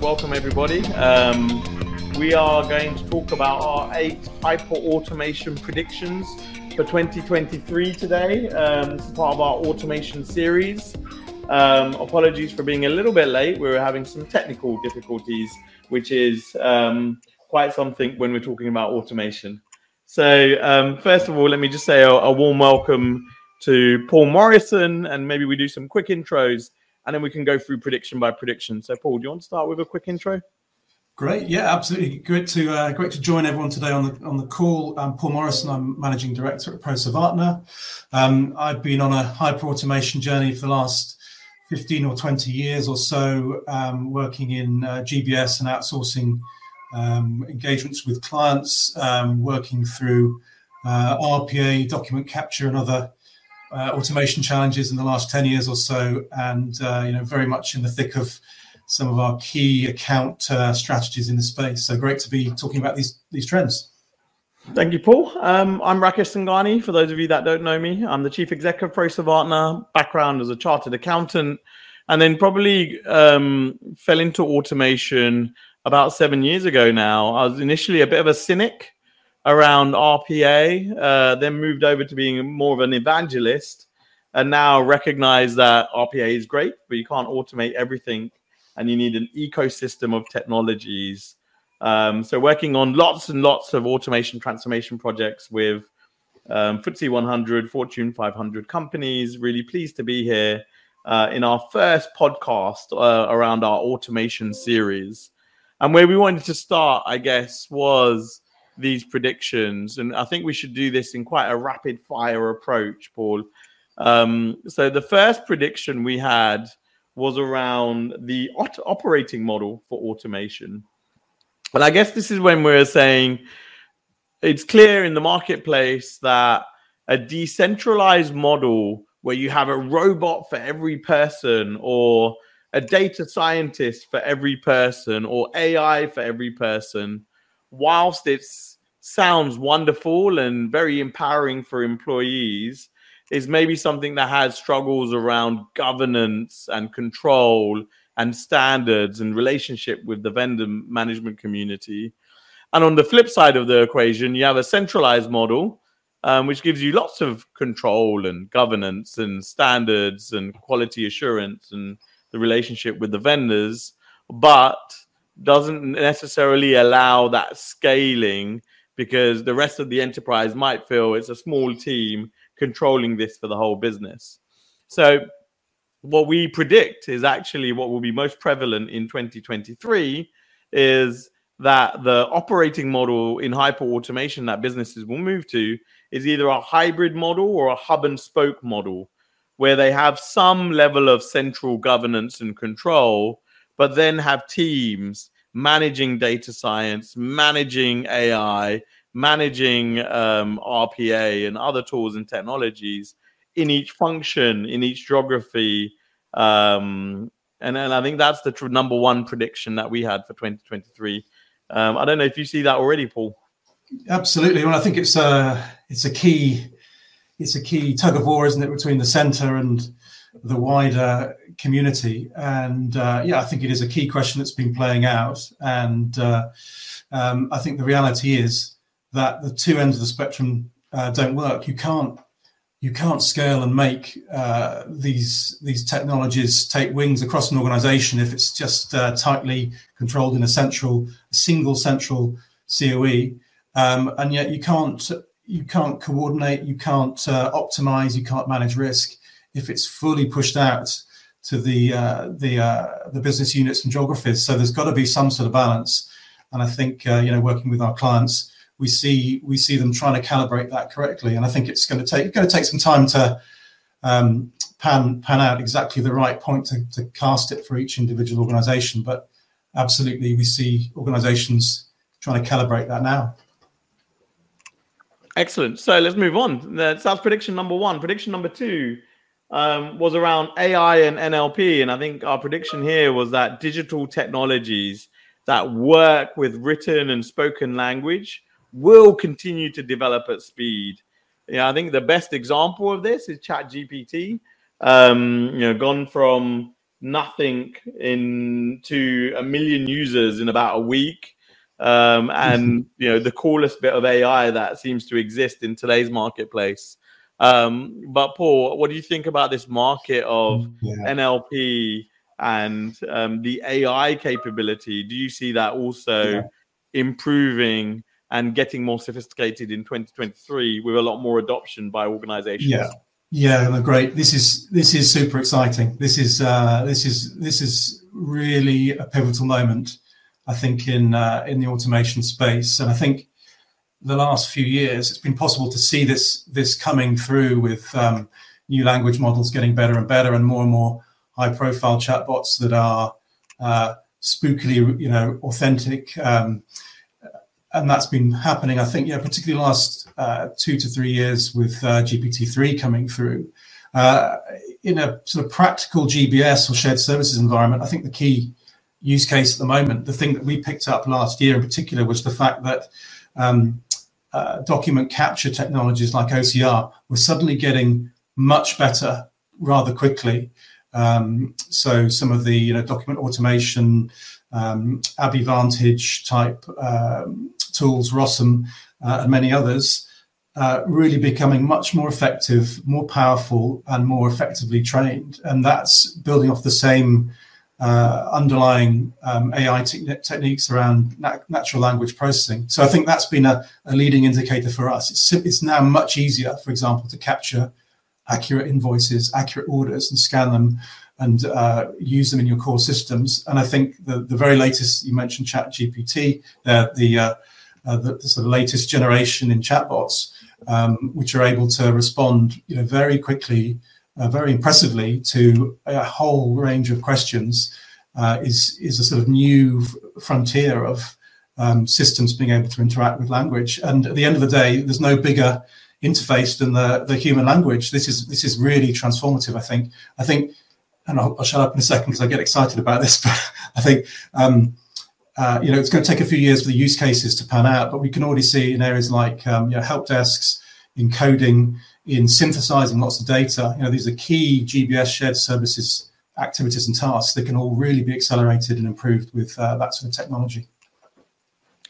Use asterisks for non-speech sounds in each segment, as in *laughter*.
Welcome, everybody. Um, we are going to talk about our eight hyper automation predictions for 2023 today. Um, this is part of our automation series. Um, apologies for being a little bit late. We were having some technical difficulties, which is um, quite something when we're talking about automation. So, um, first of all, let me just say a, a warm welcome to Paul Morrison, and maybe we do some quick intros, and then we can go through prediction by prediction. So, Paul, do you want to start with a quick intro? Great, yeah, absolutely. Great to uh, great to join everyone today on the on the call. I'm Paul Morrison. I'm managing director at Proservartner. Um, I've been on a hyper automation journey for the last 15 or 20 years or so, um, working in uh, GBS and outsourcing um, engagements with clients, um, working through uh, RPA, document capture, and other uh, automation challenges in the last 10 years or so, and uh, you know very much in the thick of some of our key account uh, strategies in the space. So great to be talking about these these trends. Thank you, Paul. Um, I'm Rakesh Sangani. For those of you that don't know me, I'm the chief executive of Proservartner. Background as a chartered accountant, and then probably um, fell into automation about seven years ago now. I was initially a bit of a cynic around RPA, uh, then moved over to being more of an evangelist, and now recognize that RPA is great, but you can't automate everything, and you need an ecosystem of technologies. Um, so, working on lots and lots of automation transformation projects with um, FTSE 100, Fortune 500 companies. Really pleased to be here uh, in our first podcast uh, around our automation series. And where we wanted to start, I guess, was these predictions. And I think we should do this in quite a rapid fire approach, Paul. Um, so the first prediction we had was around the operating model for automation. And I guess this is when we're saying it's clear in the marketplace that a decentralized model where you have a robot for every person or a data scientist for every person or AI for every person, whilst it sounds wonderful and very empowering for employees, is maybe something that has struggles around governance and control and standards and relationship with the vendor management community. And on the flip side of the equation, you have a centralized model, um, which gives you lots of control and governance and standards and quality assurance and the relationship with the vendors, but doesn't necessarily allow that scaling because the rest of the enterprise might feel it's a small team controlling this for the whole business. So, what we predict is actually what will be most prevalent in 2023 is that the operating model in hyper automation that businesses will move to is either a hybrid model or a hub and spoke model where they have some level of central governance and control, but then have teams managing data science, managing AI, managing um, RPA and other tools and technologies in each function, in each geography. Um, and, and I think that's the tr- number one prediction that we had for 2023. Um, I don't know if you see that already, Paul. Absolutely. Well, I think it's a it's a key it's a key tug of war, isn't it, between the centre and the wider community? And uh, yeah, I think it is a key question that's been playing out. And uh, um, I think the reality is that the two ends of the spectrum uh, don't work. You can't you can't scale and make uh, these these technologies take wings across an organization if it's just uh, tightly controlled in a central single central COE. Um, and yet you can't you can't coordinate, you can't uh, optimize, you can't manage risk if it's fully pushed out to the uh, the uh, the business units and geographies. So there's got to be some sort of balance. And I think uh, you know, working with our clients, we see we see them trying to calibrate that correctly. And I think it's going to take going to take some time to um, pan pan out exactly the right point to, to cast it for each individual organization. But absolutely, we see organizations trying to calibrate that now. Excellent. So let's move on. That's prediction number one. Prediction number two um, was around AI and NLP. And I think our prediction here was that digital technologies that work with written and spoken language will continue to develop at speed. Yeah, I think the best example of this is ChatGPT. Um, you know, gone from nothing in to a million users in about a week. Um, and *laughs* you know the coolest bit of AI that seems to exist in today's marketplace. Um, but Paul, what do you think about this market of yeah. NLP and um, the AI capability? Do you see that also yeah. improving and getting more sophisticated in 2023 with a lot more adoption by organizations? Yeah. Yeah, no, great. This is this is super exciting. This is uh, this is this is really a pivotal moment, I think, in uh, in the automation space. And I think the last few years, it's been possible to see this this coming through with um, new language models getting better and better, and more and more high profile chatbots that are uh, spookily, you know, authentic. Um, and that's been happening, I think, yeah, particularly last uh, two to three years with uh, GPT-3 coming through. Uh, in a sort of practical GBS or shared services environment, I think the key use case at the moment, the thing that we picked up last year in particular, was the fact that um, uh, document capture technologies like OCR were suddenly getting much better rather quickly. Um, so some of the you know document automation, um, Vantage type um, tools, Rossum, uh, and many others, uh, really becoming much more effective, more powerful, and more effectively trained. And that's building off the same underlying um, AI te- techniques around nat- natural language processing. So I think that's been a, a, leading indicator for us. It's, it's now much easier, for example, to capture accurate invoices, accurate orders, and scan them and uh, use them in your core systems. And I think the, the very latest, you mentioned Chat GPT, uh, the, uh, uh, the, the, sort of latest generation in chatbots, um, which are able to respond you know, very quickly, uh, very impressively to a whole range of questions, uh, is, is a sort of new frontier of um, systems being able to interact with language. And at the end of the day, there's no bigger interface than the, the human language. This is this is really transformative. I think. I think and I'll, I'll, shut up in a second because I get excited about this. *laughs* But I think um, uh, you know it's going to take a few years for the use cases to pan out, but we can already see in areas like um, you know, help desks, in coding, in synthesizing lots of data. You know these are key GBS shared services activities and tasks that can all really be accelerated and improved with uh, that sort of technology.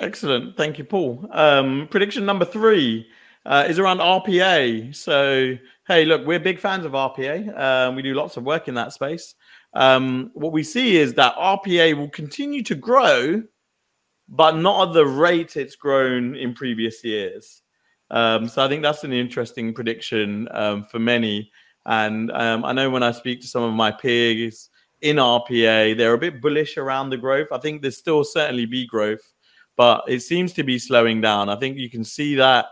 Excellent, thank you, Paul. Um, prediction number three uh, is around RPA. So hey, look, we're big fans of RPA. Um, we do lots of work in that space. Um, what we see is that RPA will continue to grow, but not at the rate it's grown in previous years. Um, so I think that's an interesting prediction um, for many. And um, I know when I speak to some of my peers in RPA, they're a bit bullish around the growth. I think there's still certainly be growth, but it seems to be slowing down. I think you can see that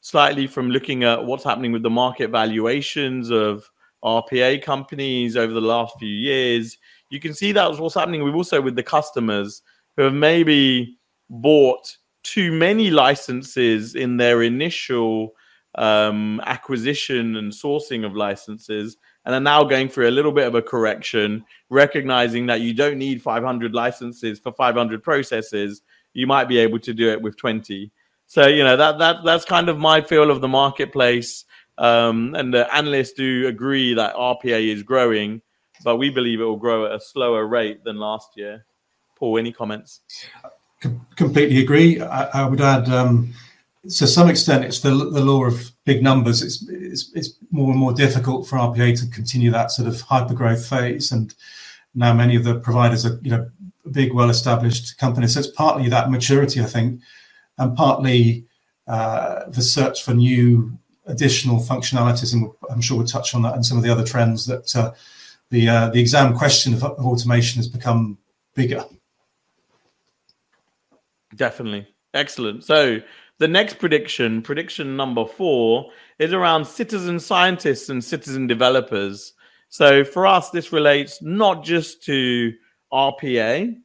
slightly from looking at what's happening with the market valuations of RPA companies over the last few years. You can see that was what's happening with also with the customers who have maybe bought too many licenses in their initial um, acquisition and sourcing of licenses and are now going through a little bit of a correction, recognizing that you don't need 500 licenses for 500 processes. You might be able to do it with 20. So you know that that that's kind of my feel of the marketplace. Um, and the analysts do agree that RPA is growing, but we believe it will grow at a slower rate than last year. Paul, any comments? Com- completely agree. I, I would add, um, to some extent, it's the, the law of big numbers. It's, it's, it's more and more difficult for RPA to continue that sort of hyper growth phase, and now many of the providers are you know big, well established companies. So it's partly that maturity, I think, and partly uh, the search for new additional functionalities. And I'm sure we'll touch on that and some of the other trends that uh, the uh, the exam question of, of automation has become bigger. Definitely. Excellent. So the next prediction, prediction number four, is around citizen scientists and citizen developers. So for us, this relates not just to RPA,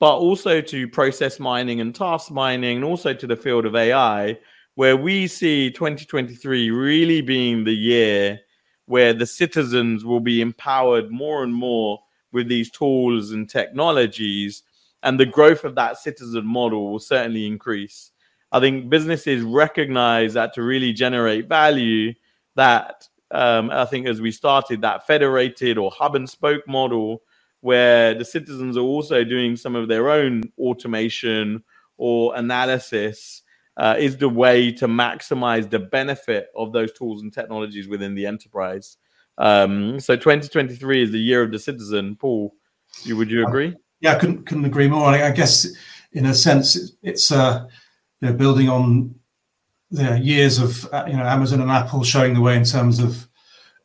but also to process mining and task mining, and also to the field of AI, where we see 2023 really being the year where the citizens will be empowered more and more with these tools and technologies, and the growth of that citizen model will certainly increase. I think businesses recognize that to really generate value, that um, I think as we started that federated or hub and spoke model, where the citizens are also doing some of their own automation or analysis, uh, is the way to maximize the benefit of those tools and technologies within the enterprise. Um, so 2023 is the year of the citizen. Paul, you, would you agree? Yeah, I couldn't couldn't agree more. I, I guess in a sense it's uh, you know, building on the years of uh, you know Amazon and Apple showing the way in terms of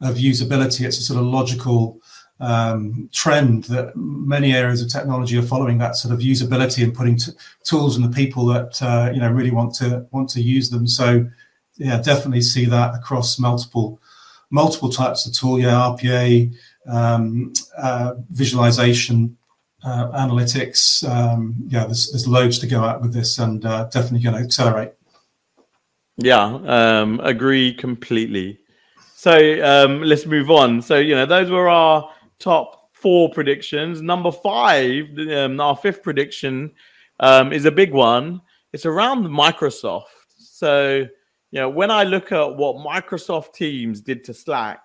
of usability. It's a sort of logical um, trend that many areas of technology are following that sort of usability and putting t- tools in the people that uh, you know really want to want to use them. So yeah, definitely see that across multiple multiple types of tool. Yeah, RPA, um, uh, visualization, analytics. Um, yeah, there's, there's loads to go at with this, and uh, definitely going to accelerate. Yeah, um, agree completely. So um, let's move on. So you know, those were our top four predictions. Number five, um, our fifth prediction, um, is a big one. It's around Microsoft. So you know, when I look at what Microsoft Teams did to Slack,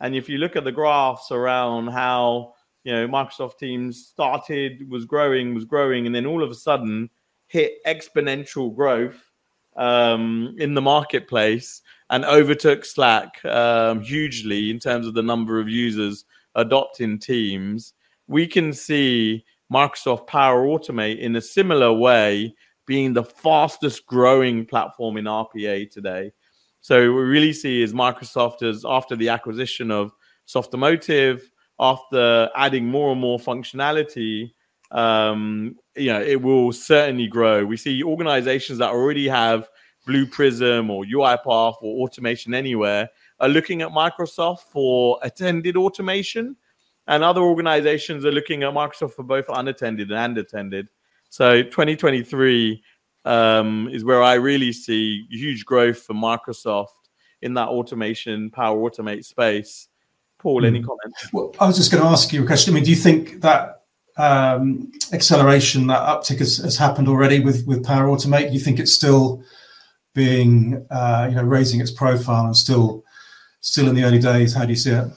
and if you look at the graphs around how you know Microsoft Teams started, was growing, was growing, and then all of a sudden hit exponential growth um, in the marketplace and overtook Slack um, hugely in terms of the number of users adopting Teams. We can see Microsoft Power Automate in a similar way being the fastest growing platform in RPA today. So we really see is Microsoft as after the acquisition of Softomotive, after adding more and more functionality, um, you know, it will certainly grow. We see organizations that already have Blue Prism or UiPath or Automation Anywhere are looking at Microsoft for attended automation, and other organizations are looking at Microsoft for both unattended and attended. So 2023 um, is where I really see huge growth for Microsoft in that automation, Power Automate space. Paul, any hmm. comments? Well, I was just going to ask you a question. I mean, do you think that um, acceleration, that uptick has, has, happened already with, with Power Automate? Do you think it's still being, uh, you know, raising its profile and still still in the early days? How do you see it?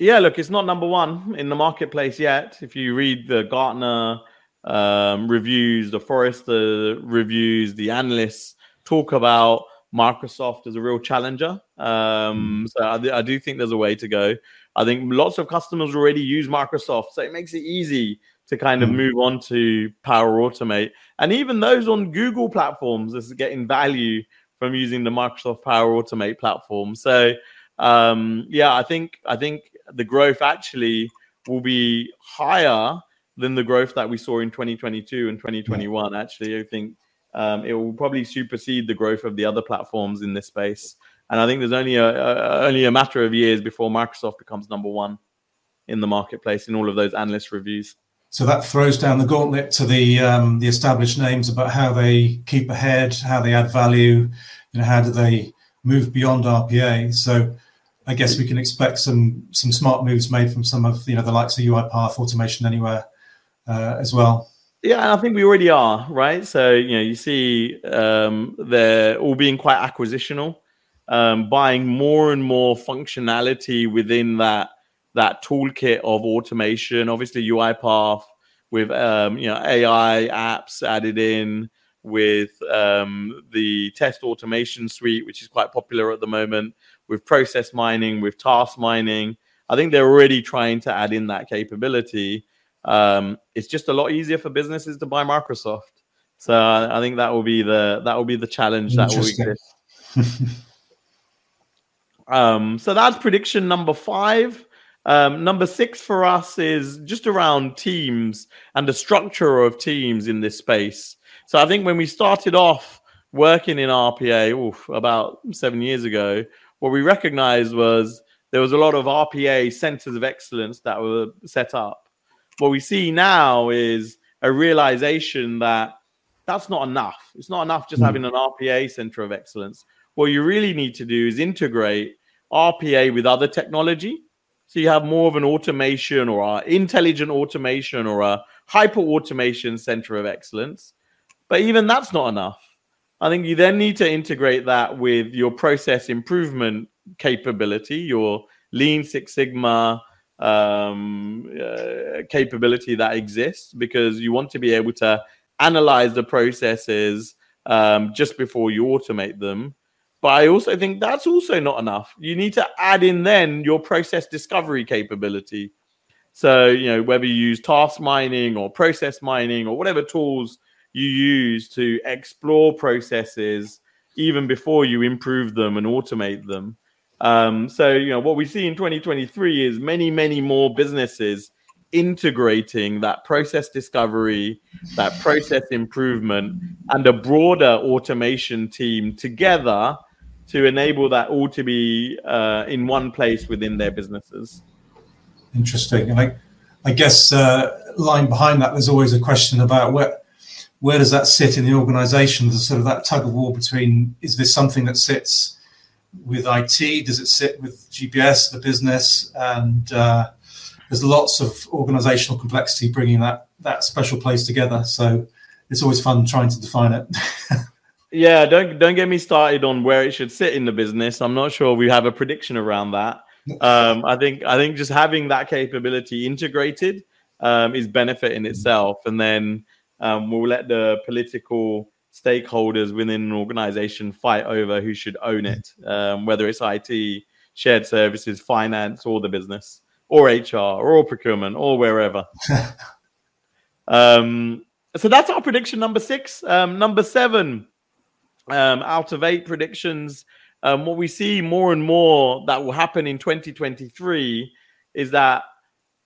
Yeah, look, it's not number one in the marketplace yet. If you read the Gartner um, reviews, the Forrester reviews, the analysts talk about Microsoft as a real challenger. Um, hmm. so I, I, do think there's a way to go. I think lots of customers already use Microsoft, so it makes it easy to kind of mm. move on to Power Automate. And even those on Google platforms is getting value from using the Microsoft Power Automate platform. So um, yeah, I think I think the growth actually will be higher than the growth that we saw in 2022 and 2021. Actually, I think um, it will probably supersede the growth of the other platforms in this space. And I think there's only a, a, only a matter of years before Microsoft becomes number one in the marketplace in all of those analyst reviews. So that throws down the gauntlet to the um, the established names about how they keep ahead, how they add value, you know, how do they move beyond RPA. So I guess we can expect some some smart moves made from some of you know the likes of UiPath, Automation Anywhere, uh, as well. Yeah, I think we already are, right? So, you know, you see um, they're all being quite acquisitional, um, buying more and more functionality within that that toolkit of automation. Obviously, UiPath with um, you know AI apps added in, with um, the test automation suite, which is quite popular at the moment, with process mining, with task mining. I think they're already trying to add in that capability. Um, it's just a lot easier for businesses to buy Microsoft. So I think that will be the that will be the challenge that will exist. *laughs* um, so that's prediction number five. Um, number six for us is just around teams and the structure of teams in this space. So I think when we started off working in RPA oof, about seven years ago, what we recognized was there was a lot of RPA centers of excellence that were set up what we see now is a realization that that's not enough. It's not enough just mm. having an RPA center of excellence. What you really need to do is integrate RPA with other technology. So you have more of an automation or an intelligent automation or a hyper automation center of excellence. But even that's not enough. I think you then need to integrate that with your process improvement capability, your Lean Six Sigma um, uh, capability that exists, because you want to be able to analyze the processes um, just before you automate them. But I also think that's also not enough. You need to add in then your process discovery capability. So, you know, whether you use task mining or process mining or whatever tools you use to explore processes even before you improve them and automate them. Um, so, you know, what we see in 2023 is many, many more businesses integrating that process discovery, that process improvement, and a broader automation team together to enable that all to be uh, in one place within their businesses. Interesting. And I, I guess uh, lying behind that, there's always a question about where where does that sit in the organization? There's sort of that tug of war between is this something that sits with IT? Does it sit with GBS, the business? And uh, there's lots of organizational complexity bringing that that special place together. So it's always fun trying to define it. *laughs* yeah, don't don't get me started on where it should sit in the business. I'm not sure we have a prediction around that. Um, I think I think just having that capability integrated um, is benefit in itself, and then um, we'll let the political stakeholders within an organization fight over who should own it, um, whether it's IT, shared services, finance, or the business, or HR, or procurement, or wherever. *laughs* um, so that's our prediction number six. Um, number seven, um, out of eight predictions, um, what we see more and more that will happen in 2023 is that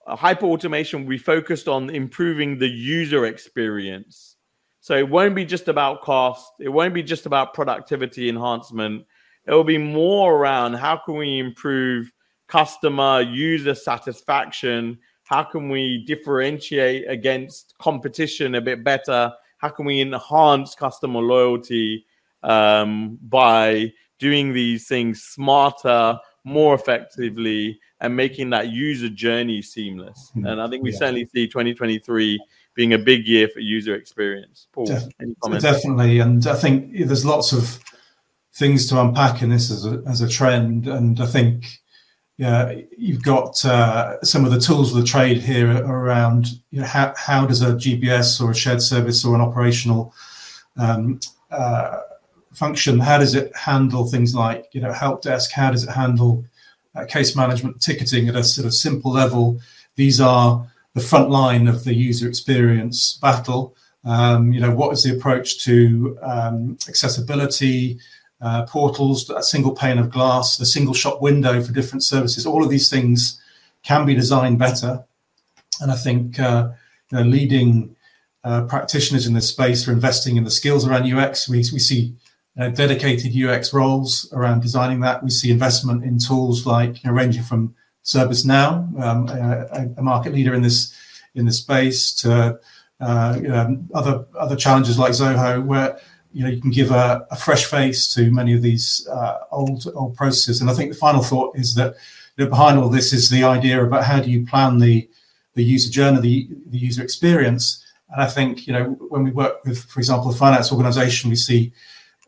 hyper automation will be focused on improving the user experience. So it won't be just about cost. It won't be just about productivity enhancement. It will be more around how can we improve customer user satisfaction? How can we differentiate against competition a bit better? How can we enhance customer loyalty um, by doing these things smarter, more effectively, and making that user journey seamless. *laughs* And I think we yeah. certainly see 2023 being a big year for user experience. Paul, Def- any comments? Definitely, and I think there's lots of things to unpack in this as a, as a trend, and I think yeah, you've got uh, some of the tools of the trade here around you know, how, how does a GBS or a shared service or an operational um, uh, function, how does it handle things like you know help desk? How does it handle uh, case management, ticketing at a sort of simple level. These are the front line of the user experience battle. Um, you know, what is the approach to um, accessibility, uh, portals, a single pane of glass, a single shop window for different services? All of these things can be designed better. And I think uh, you know, leading uh, practitioners in this space are investing in the skills around UX. We, we see uh, dedicated UX roles around designing that. We see investment in tools like you know, ranging from ServiceNow, um, a, a, market leader in this in this space, to uh, know, other other challenges like Zoho, where you know you can give a, a fresh face to many of these uh, old old processes. And I think the final thought is that you know, behind all this is the idea about how do you plan the the user journey, the, the user experience. And I think you know when we work with, for example, a finance organization, we see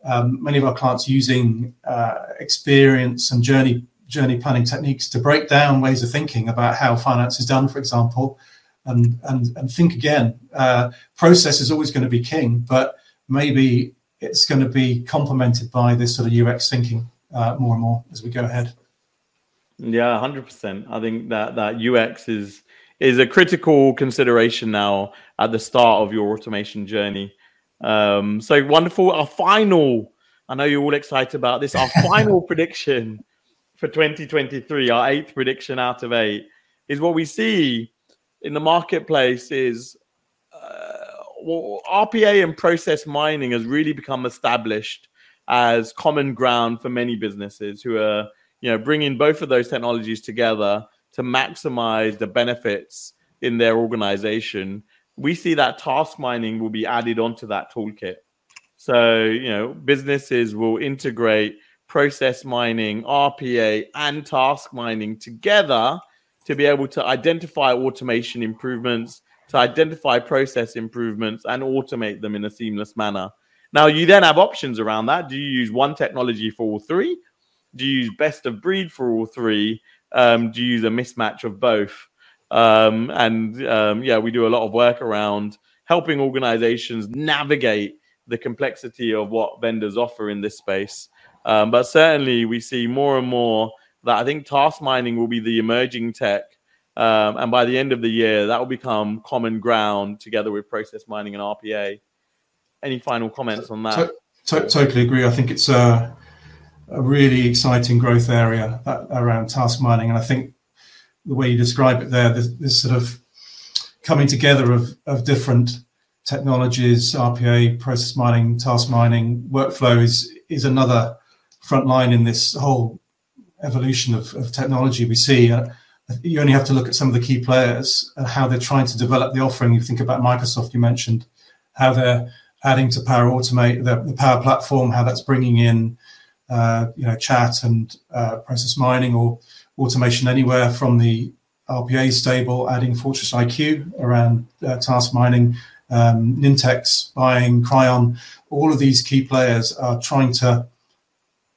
um, many of our clients using uh, experience and journey journey planning techniques to break down ways of thinking about how finance is done, for example, and and and think again. Uh, process is always going to be king, but maybe it's going to be complemented by this sort of UX thinking uh, more and more as we go ahead. Yeah, hundred percent. I think that that UX is is a critical consideration now at the start of your automation journey. Um, so wonderful. Our final, I know you're all excited about this. Our *laughs* final prediction for 2023, our eighth prediction out of eight, is what we see in the marketplace is uh, well, RPA and process mining has really become established as common ground for many businesses who are, you know, bringing both of those technologies together to maximize the benefits in their organization we see that task mining will be added onto that toolkit. So, you know, businesses will integrate process mining, RPA, and task mining together to be able to identify automation improvements, to identify process improvements, and automate them in a seamless manner. Now, you then have options around that. Do you use one technology for all three? Do you use best of breed for all three? Um, do you use a mismatch of both? Um, and um, yeah, we do a lot of work around helping organizations navigate the complexity of what vendors offer in this space. Um, but certainly, we see more and more that I think task mining will be the emerging tech. Um, and by the end of the year, that will become common ground together with process mining and RPA. Any final comments on that? To- totally agree. I think it's a, a really exciting growth area that, around task mining. And I think the way you describe it there, this, this sort of coming together of, of different technologies, RPA, process mining, task mining, workflow is, is another front line in this whole evolution of, of technology we see. Uh, you only have to look at some of the key players and how they're trying to develop the offering. You think about Microsoft, you mentioned how they're adding to Power Automate, the, the Power Platform, how that's bringing in uh, you know chat and uh, process mining or automation anywhere from the RPA stable, adding Fortress IQ around uh, task mining, um, Nintex buying Kryon. All of these key players are trying to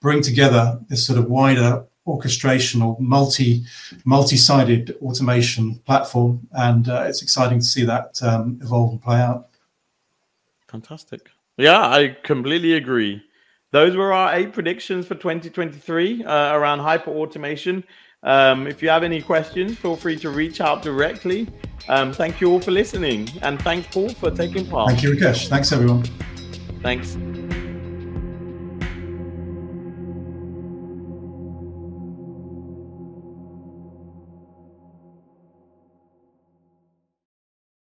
bring together this sort of wider orchestration or multi multi-sided automation platform and uh, it's exciting to see that um, evolve and play out. Fantastic. Yeah i completely agree. Those were our eight predictions for 2023 uh, around hyper automation um, if you have any questions feel free to reach out directly. Um, thank you all for listening and thanks paul for taking part. Thank you rakesh. Thanks everyone. Thanks